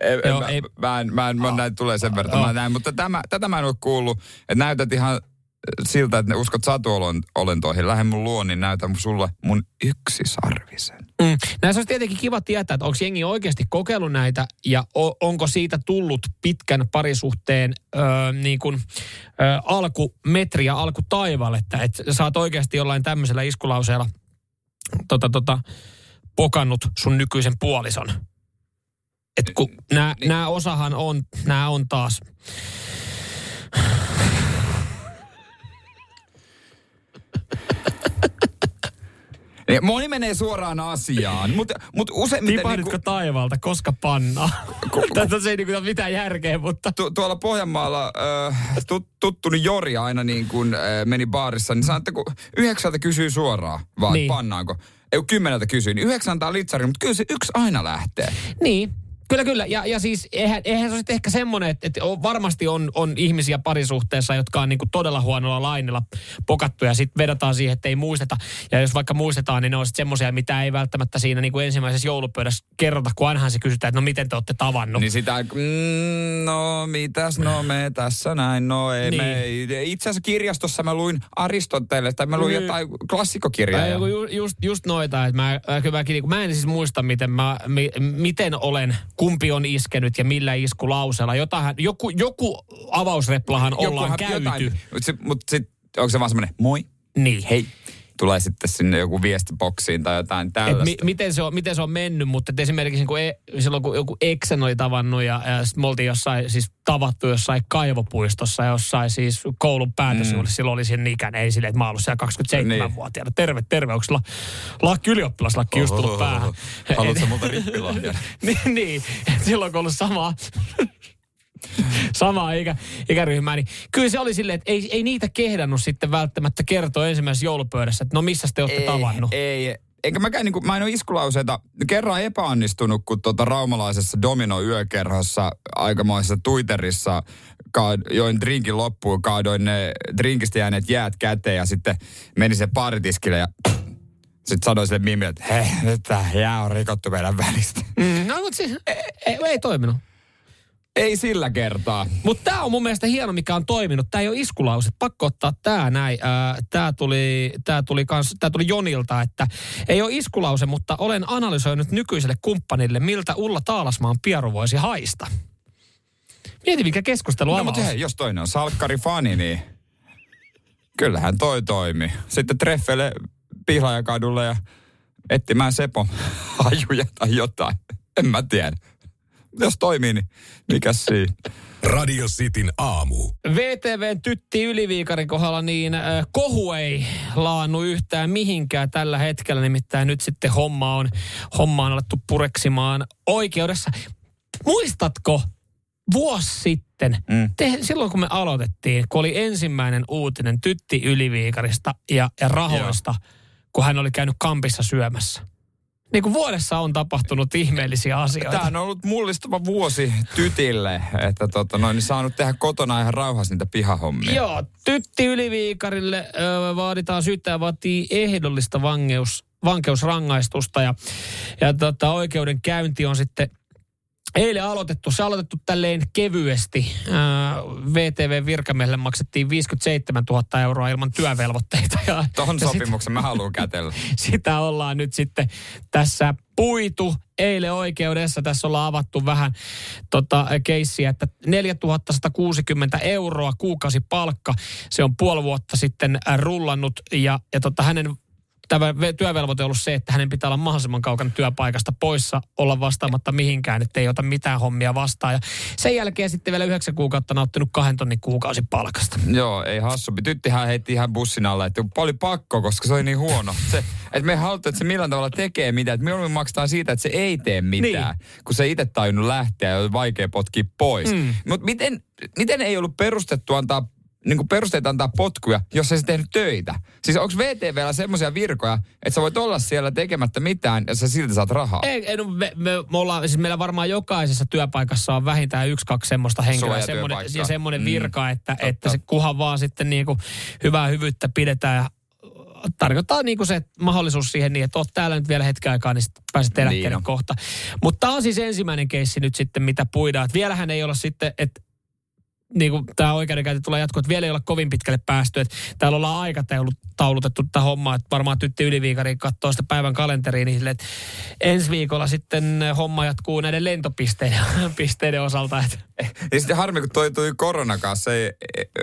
Ei, Joo, mä, ei. Mä, en, mä, en, mä näin tulee sen verran, mä näin, mutta tämä, tätä mä en ole kuullut, että näytät ihan siltä, että ne uskot satuolentoihin. Lähde mun luo, niin näytän sulle mun yksisarvisen. Mm. Näissä olisi tietenkin kiva tietää, että onko jengi oikeasti kokeillut näitä ja o, onko siitä tullut pitkän parisuhteen ö, niin kuin, ö, alkumetri ja alkutaival, että oot oikeasti jollain tämmöisellä iskulauseella tota, tota, pokannut sun nykyisen puolison. Et kun nämä niin. osahan on, nämä on taas moni menee suoraan asiaan, mutta mut useimmiten... Tipahditko niinku, taivaalta, koska panna? Tätä se ei niinku ole mitään järkeä, mutta... Tu, tuolla Pohjanmaalla äh, tut, tuttuni Jori aina niin kun äh, meni baarissa, niin sanoi, että kun yhdeksältä kysyy suoraan, vaan niin. pannaanko. Ei kymmeneltä kysyy, niin yhdeksän antaa litsari, mutta kyllä se yksi aina lähtee. Niin, Kyllä, kyllä. Ja, ja siis eihän, eihän se ole ehkä semmoinen, että, että varmasti on, on ihmisiä parisuhteessa, jotka on niin kuin todella huonolla lainilla pokattu ja sitten vedotaan siihen, että ei muisteta. Ja jos vaikka muistetaan, niin ne on sitten semmoisia, mitä ei välttämättä siinä niin kuin ensimmäisessä joulupöydässä kerrota, kun ainahan se kysytään, että no miten te olette tavannut. Niin sitä, mm, no mitäs, no me tässä näin, no ei niin. me. Itse asiassa kirjastossa mä luin Aristoteles, tai mä luin niin. jotain klassikokirjaa. Ja, just, just noita, että mä, kyllä mäkin, niin mä en siis muista, miten, mä, mi, miten olen kumpi on iskenyt ja millä iskulauseella. Jotain, joku, joku avausreplahan ollaan Jokuhan, käyty. Jotain, mutta mut sit, onko se vaan semmoinen moi? Niin. Hei tulee sitten sinne joku viestiboksiin tai jotain tällaista. mi- miten, se on, miten se on mennyt, mutta esimerkiksi kun e, silloin kun joku Eksen oli tavannut ja, ja me oltiin jossain, siis tavattu jossain kaivopuistossa jossain siis koulun päätösjuhli, mm. silloin oli sen ikäinen, ei silleen, että mä ollut siellä 27-vuotiaana. Niin. Terve, terve, onko sulla lakki ylioppilaslakki just tullut päähän? Haluatko multa rippilahjan? niin, niin, silloin kun ollut sama samaa ikä, ikäryhmää, niin kyllä se oli silleen, että ei, ei niitä kehdannut sitten välttämättä kertoa ensimmäisessä joulupöydässä, että no missä te olette ei, tavannut. Ei, eikä mäkään, niin kuin, mä en ole iskulauseita kerran epäonnistunut, kun tuota raumalaisessa Domino-yökerhossa aikamoisessa Twitterissa join drinkin loppuun, kaadoin ne drinkistä jääneet jäät käteen ja sitten menin se paaritiskille ja sitten sanoin sille Mimille, että hei, nyt tämä jää on rikottu meidän välistä. Mm, no, mutta siis ei, ei, ei toiminut. Ei sillä kertaa. Mutta tämä on mun mielestä hieno, mikä on toiminut. Tämä ei ole iskulause. Pakko ottaa tämä näin. Tämä tuli, tää tuli, kans, tää tuli Jonilta, että ei ole iskulause, mutta olen analysoinut nykyiselle kumppanille, miltä Ulla Taalasmaan pieru voisi haista. Mieti, mikä keskustelu No, mutta hei, jos toinen on salkkari fani, niin kyllähän toi toimi. Sitten treffele Pihlajakadulle ja etsimään Sepo hajuja tai jotain. En mä tiedä jos toimii, niin mikä siinä? Radio Cityn aamu. VTVn tytti Yliviikarin kohdalla niin äh, kohu ei laannu yhtään mihinkään tällä hetkellä. Nimittäin nyt sitten homma on, homma on alettu pureksimaan oikeudessa. Muistatko vuosi sitten, mm. te, silloin kun me aloitettiin, kun oli ensimmäinen uutinen tytti Yliviikarista ja, ja rahoista, Joo. kun hän oli käynyt kampissa syömässä niin kuin vuodessa on tapahtunut ihmeellisiä asioita. Tämä on ollut mullistava vuosi tytille, että tota, noin, niin saanut tehdä kotona ihan rauhassa niitä pihahommia. Joo, tytti Yliviikarille ö, vaaditaan syyttäjä vaatii ehdollista vangeus, vankeusrangaistusta ja, ja tota, oikeudenkäynti on sitten Eilen aloitettu, se aloitettu tälleen kevyesti. VTV-virkamiehelle maksettiin 57 000 euroa ilman työvelvoitteita. Ja, Tuohon sopimuksen mä haluan kätellä. Sitä ollaan nyt sitten tässä puitu eilen oikeudessa. Tässä ollaan avattu vähän tota, keissiä, että 4160 euroa kuukausipalkka. Se on puoli vuotta sitten rullannut ja, ja tota, hänen tämä työvelvoite on ollut se, että hänen pitää olla mahdollisimman kaukana työpaikasta poissa, olla vastaamatta mihinkään, että ei ota mitään hommia vastaan. Ja sen jälkeen sitten vielä yhdeksän kuukautta nauttinut kahden tonnin kuukausipalkasta. Joo, ei hassumpi. Tyttihän heitti ihan bussin alle, että oli pakko, koska se oli niin huono. Se, että me haluttu, että se millään tavalla tekee mitään. Että me maksetaan siitä, että se ei tee mitään, niin. kun se itse tajunnut lähteä ja on vaikea potkia pois. Mm. Mutta miten, miten ei ollut perustettu antaa niin kuin perusteet antaa potkuja, jos ei se tehnyt töitä. Siis onko VTVllä semmoisia virkoja, että sä voit olla siellä tekemättä mitään ja sä silti saat rahaa? Ei, ei no, me, me, me ollaan, siis meillä varmaan jokaisessa työpaikassa on vähintään yksi, kaksi semmoista henkilöä semmoinen, ja semmoinen mm, virka, että, että se kuhan vaan sitten niin kuin hyvää hyvyyttä pidetään ja tarkoittaa niin kuin se mahdollisuus siihen niin, että oot täällä nyt vielä hetken aikaa, niin sitten pääset eläkkeelle niin kohta. Mutta tämä on siis ensimmäinen keissi nyt sitten, mitä puidaan. Et vielähän ei ole sitten, että niin kuin tämä oikeudenkäynti tulee jatkuu, että vielä ei ole kovin pitkälle päästy. Että täällä ollaan aikataulutettu tätä hommaa, että varmaan tytti yliviikari katsoo sitä päivän kalenteriin, niin sille, että ensi viikolla sitten homma jatkuu näiden lentopisteiden pisteiden osalta. Että. Ja sitten harmi, kun toi tuli koronan kanssa, ei,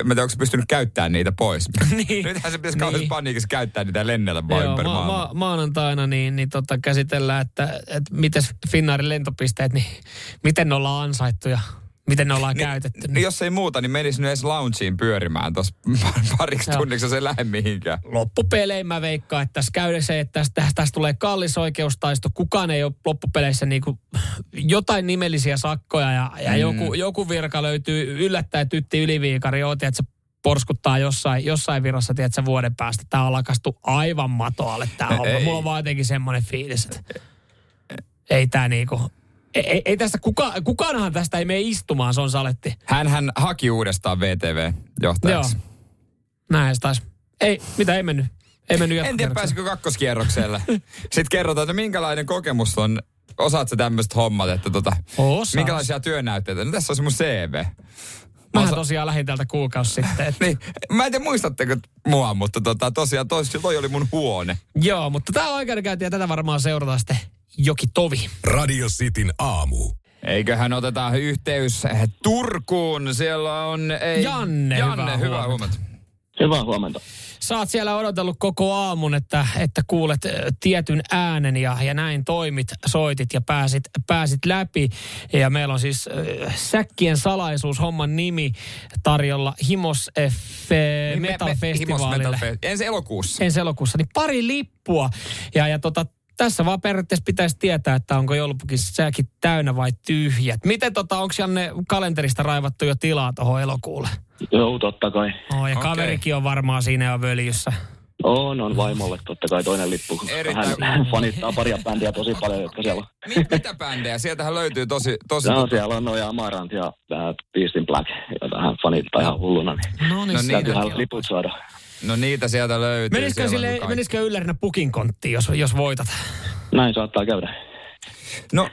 mä tiedä, onko se pystynyt käyttämään niitä pois. niin. Nythän se pitäisi niin. kauheasti paniikissa käyttää niitä lennellä vaan Joo, ympäri ma- ma- maanantaina niin, niin tota käsitellään, että, että miten Finnaarin lentopisteet, niin miten ne ollaan ansaittu ja miten ne ollaan niin, käytetty. Niin. Jos ei muuta, niin menisi nyt edes loungeen pyörimään tuossa pariksi tunniksi, se ei lähde mihinkään. Loppupeleihin mä veikkaan, että tässä käy se, että tästä, tästä tulee kallis oikeustaisto. Kukaan ei ole loppupeleissä niinku jotain nimellisiä sakkoja ja, ja mm. joku, joku virka löytyy yllättäen tytti yliviikari. Oot, että se porskuttaa jossain, jossain virassa, tiedätkö, vuoden päästä. Tämä on lakastu aivan matoalle tämä homma. Mulla on vaan jotenkin semmoinen fiilis, että ei tämä niinku, ei, ei tästä kuka, kukaanhan tästä ei mene istumaan, se on saletti. Hän, hän haki uudestaan VTV-johtajaksi. Joo. Näin se taisi. Ei, mitä ei mennyt. Ei mennyt En tiedä, pääsikö kakkoskierrokselle. Sitten kerrotaan, että minkälainen kokemus on. Osaatko tämmöiset hommat, että tota, Osaas. minkälaisia työnäytteitä? No tässä on se mun CV. Mä osa... tosiaan lähdin täältä kuukausi sitten. Että... niin, mä en tiedä muistatteko mua, mutta tota, tosiaan toi, toi oli mun huone. Joo, mutta tämä oikeudenkäynti ja tätä varmaan seurataan sitten Joki Tovi. Radio Cityn aamu. Eiköhän oteta yhteys Turkuun. Siellä on... Ei, Janne, Janne hyvää, hyvää huomenta. Hyvää huomenta. Sä oot siellä odotellut koko aamun, että, että kuulet tietyn äänen ja, ja näin toimit, soitit ja pääsit, pääsit läpi. Ja meillä on siis äh, Säkkien salaisuus, homman nimi tarjolla Himos F Metal Festivaalille. Metal Fe- ensi elokuussa. Ensi elokuussa, niin pari lippua. Ja, ja tota, tässä vaan periaatteessa pitäisi tietää, että onko joulupukin säkin täynnä vai tyhjät. Miten tota, onko Janne kalenterista raivattu jo tilaa tuohon elokuulle? Joo, totta kai. Oh, ja okay. kaverikin on varmaan siinä jo völjyssä. On, on vaimolle totta kai toinen lippu. Erittäin. Hän fanittaa paria bändiä tosi paljon, jotka siellä on. Mitä bändejä? Sieltähän löytyy tosi... tosi no, tota... siellä on noja Amarant ja äh, Beast in Black, jota hän fanittaa ihan hulluna. Niin no niin, no niin liput saada. No niitä sieltä löytyy. Menisikö, sille, menisikö yllärinä pukin konttiin, jos, jos voitat? Näin saattaa käydä. No,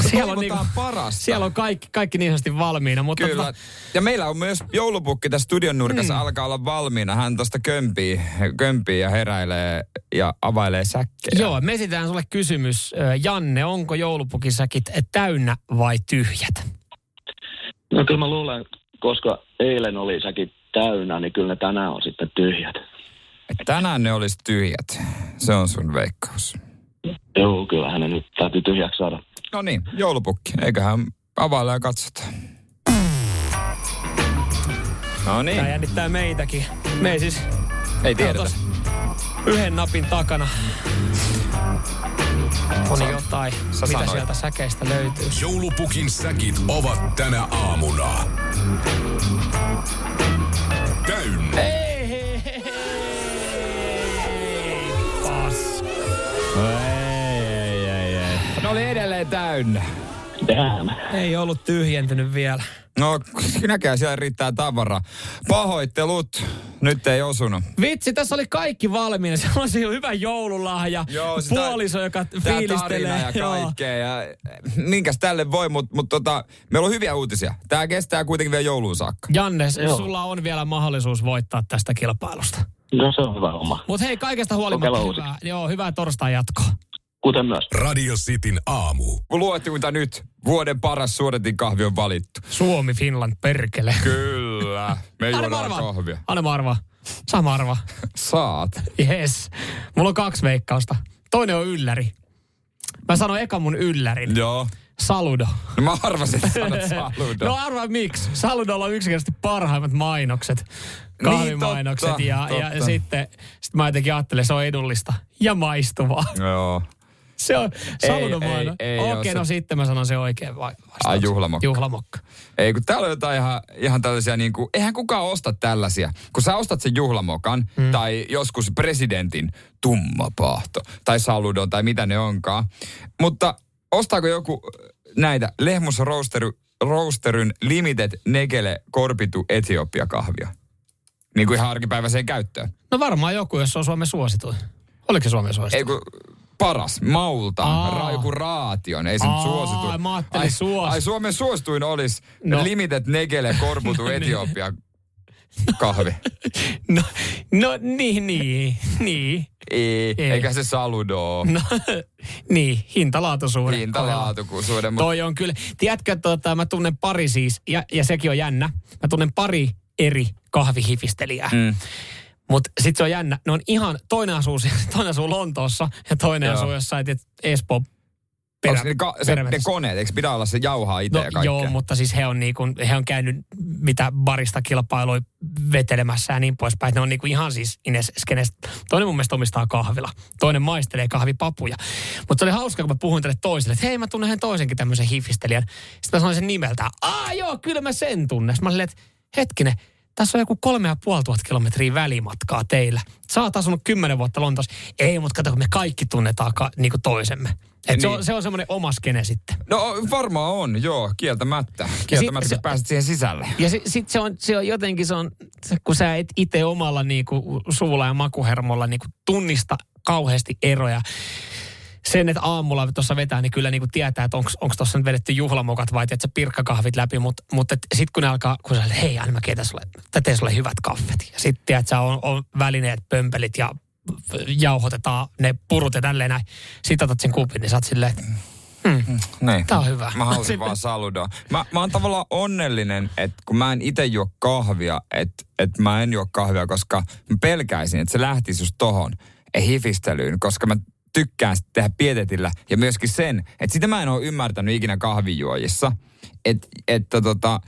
siellä on, niinku, parasta. siellä on kaikki, kaikki niin sanotusti valmiina. Mutta Kyllä. Tota... Ja meillä on myös joulupukki tässä studion nurkassa mm. alkaa olla valmiina. Hän tuosta kömpii, kömpii ja heräilee ja availee säkkejä. Joo, me esitään sulle kysymys. Janne, onko joulupukisäkit täynnä vai tyhjät? No kyllä mä luulen, koska eilen oli säkit täynnä, niin kyllä ne tänään on sitten tyhjät. Tänään ne olisi tyhjät. Se on sun veikkaus. Joo, kyllähän ne nyt täytyy tyhjäksi saada. No niin, joulupukki. Eiköhän availla ja katsota. No niin. Tämä jännittää meitäkin. Me ei siis... Ei tiedetä. Yhden napin takana on jotain, Sä mitä sanoit. sieltä säkeistä löytyy. Joulupukin säkit ovat tänä aamuna. Täynnä. Ei, oli edelleen täynnä. Damn. Ei ollut tyhjentynyt vielä. No, näkään siellä riittää tavaraa. Pahoittelut. Nyt ei osunut. Vitsi, tässä oli kaikki valmiina. Se on se hyvä joululahja. Joo, sitä- Puoliso, joka Tää fiilistelee. ja kaikkea. Ja minkäs tälle voi, mutta mut tota, meillä on hyviä uutisia. Tää kestää kuitenkin vielä jouluun saakka. Janne, Joo. sulla on vielä mahdollisuus voittaa tästä kilpailusta. No se on hyvä homma. Mutta hei, kaikesta huolimatta hyvää, joo, hyvää torstai jatkoa. Kuten myös. Radio Cityn aamu. Kun luettuinta nyt, vuoden paras suodatin kahvi on valittu. Suomi, Finland, perkele. Kyllä. Me Anna juodaan arvaa. kahvia. Anna mä arvaa. Sama arva. Saat. Yes. Mulla on kaksi veikkausta. Toinen on ylläri. Mä sanoin eka mun yllärin. Joo. Saludo. No mä arvasin, että sanot saludo. No arvaa miksi. Saludolla on yksinkertaisesti parhaimmat mainokset. Kahvimainokset. totta, ja, ja, totta. sitten sit mä jotenkin ajattelin, se on edullista ja maistuvaa. Joo. Se on ei, ei oo Okei, se- no sitten mä sanon se oikein vai-. Ai, juhlamokka. Juhlamokka. Ei, kun täällä on jotain ihan, ihan tällaisia, niin kuin, eihän kukaan osta tällaisia. Kun sä ostat sen juhlamokan, mm. tai joskus presidentin tumma paahto, tai saludon, tai mitä ne onkaan. Mutta ostaako joku näitä Lehmus Roastery, Roasteryn Limited Negele Korpitu Etiopia kahvia? Niin kuin ihan arkipäiväiseen käyttöön. No varmaan joku, jos se on Suomen suosituin. Oliko se Suomen suosituin? Ei kun paras, maulta, Aa. joku raation, ei se nyt Aa, suosituin. mä ai, suos- ai Suomen suosituin olisi No. no. Limited Negele Korputu Etiopia kahvi. No, no niin, niin, niin. Ei, Ei. eikä se saludo. No, niin, hintalaatuisuuden. Hinta kohdalla. laatukuisuuden, mutta Toi on kyllä. Tiedätkö, tota, mä tunnen pari siis, ja, ja sekin on jännä. Mä tunnen pari eri kahvihifistelijää. mm, Mutta sitten se on jännä. Ne on ihan, toinen asuu, toinen asuu Lontoossa ja toinen Joo. asuu jossain, tiedät, Espoo onko ne, ka, se, ne koneet, eikö pitää olla se jauhaa itse No ja kaikkea? joo, mutta siis he on, niinku, he on käynyt mitä barista kilpailui vetelemässä ja niin poispäin. Ne on niinku ihan siis Ines Skenestä. Toinen mun mielestä omistaa kahvila. Toinen maistelee kahvipapuja. Mutta se oli hauska, kun mä puhuin tälle toiselle, että hei mä tunnen yhden toisenkin tämmöisen hifistelijän. Sitten mä sanoin sen nimeltään. Aa joo, kyllä mä sen tunnen. Sitten mä olin, että hetkinen, tässä on joku kolme ja puoli tuhatta kilometriä välimatkaa teillä. Sä oot asunut kymmenen vuotta Lontoossa. Ei, mutta kato, kun me kaikki tunnetaan ka, niinku toisemme. Et se, Niin. on, se on semmoinen oma skene sitten. No varmaan on, joo, kieltämättä. Kieltämättä, se- kun pääset siihen sisälle. Ja sitten sit se, on, se on jotenkin, se on, se, kun sä et itse omalla niinku, suulla ja makuhermolla niinku, tunnista kauheasti eroja. Sen, että aamulla tuossa vetää, niin kyllä niinku tietää, että onko tuossa nyt vedetty juhlamokat vai että pirkkakahvit läpi. Mutta mut, sitten kun ne alkaa, kun sä olet, hei Anna, mä keitän sulle, teen sulle hyvät kaffet. Ja sitten tiedät, sä on, on välineet, pömpelit ja jauhotetaan ne purut ja tälleen näin. Sitten otat sen kupin, niin sä oot silleen, että Niin. Tää on hyvä. Mä halusin Sitten- vaan saludoa. Mä, mä oon tavallaan onnellinen, että kun mä en itse juo kahvia, että et mä en juo kahvia, koska mä pelkäisin, että se lähtisi just tohon hifistelyyn, koska mä tykkään tehdä pietetillä. Ja myöskin sen, että sitä mä en ole ymmärtänyt ikinä kahvijuojissa, että, että tota,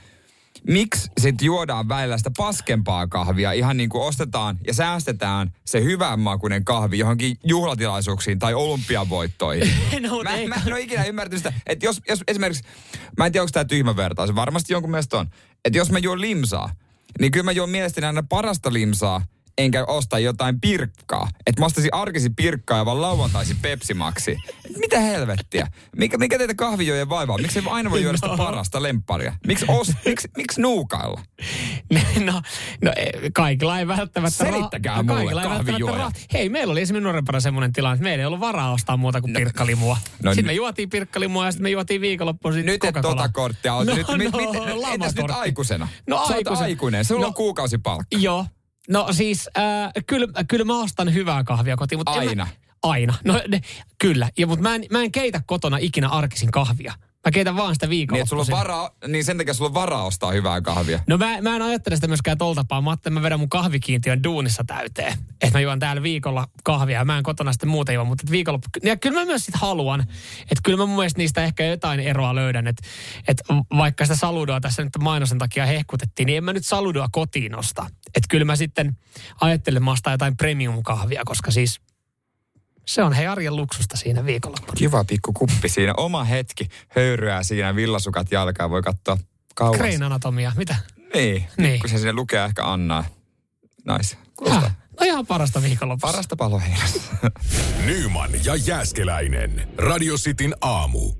miksi sitten juodaan välillä sitä paskempaa kahvia, ihan niin kuin ostetaan ja säästetään se hyvänmakuinen kahvi johonkin juhlatilaisuuksiin tai olympiavoittoihin. No, mä, ei- mä en ole ikinä ymmärtänyt sitä, että jos, jos esimerkiksi, mä en tiedä onko tämä tyhmä vertaus, varmasti jonkun mielestä on, että jos mä juon limsaa, niin kyllä mä juon mielestäni aina parasta limsaa, enkä osta jotain pirkkaa. Että mä ostaisin arkisin pirkkaa ja vaan lauantaisin pepsimaksi. Mitä helvettiä? Mikä, mikä teitä kahvijojen vaivaa? Miksi ei aina voi juoda sitä No. parasta lempparia? Miksi, os, miksi, miksi nuukailla? No, no e, kaikilla ei välttämättä... Selittäkää no, mulle, kahvijuoja. ra- Hei, meillä oli esimerkiksi nuorempana semmoinen tilanne, että meillä ei ollut varaa ostaa muuta kuin pirkkalimua. no sitten me juotiin pirkkalimua ja sitten me juotiin viikonloppuun sit Nyt et tota korttia ole. No, nyt, no, mit, mit, entäs nyt aikuisena? No, aikuisena. aikuinen. Sulla No. on kuukausipalkka. Joo. No siis, äh, kyllä, kyllä mä ostan hyvää kahvia kotiin. Mutta Aina. Mä, aina. No ne, kyllä. Ja, mutta mä en, mä en keitä kotona ikinä arkisin kahvia. Mä keitän vaan sitä Niin, että sulla on varaa, niin sen takia sulla on varaa ostaa hyvää kahvia. No mä, mä en ajattele sitä myöskään tolta tapaa. Mä ajattelin, että mä vedän mun kahvikiintiön duunissa täyteen. Että mä juon täällä viikolla kahvia ja mä en kotona sitten muuta juo. Mutta viikonloppu... Ja kyllä mä myös sit haluan. Että kyllä mä mun mielestä niistä ehkä jotain eroa löydän. Että et vaikka sitä saludoa tässä nyt mainosen takia hehkutettiin, niin en mä nyt saludoa kotiin osta. Että kyllä mä sitten ajattelen, että mä jotain premium-kahvia, koska siis se on hei arjen luksusta siinä viikonloppuna. Kiva pikku kuppi siinä. Oma hetki höyryää siinä, villasukat jalkaan, voi katsoa kauas. Crane anatomia, mitä? Niin, Niin. kun se sinne lukee ehkä Annaa. Nais. Ah, no ihan parasta viikonlopussa. Parasta paloheinässä. Nyman ja Jääskeläinen. Radio Cityn aamu.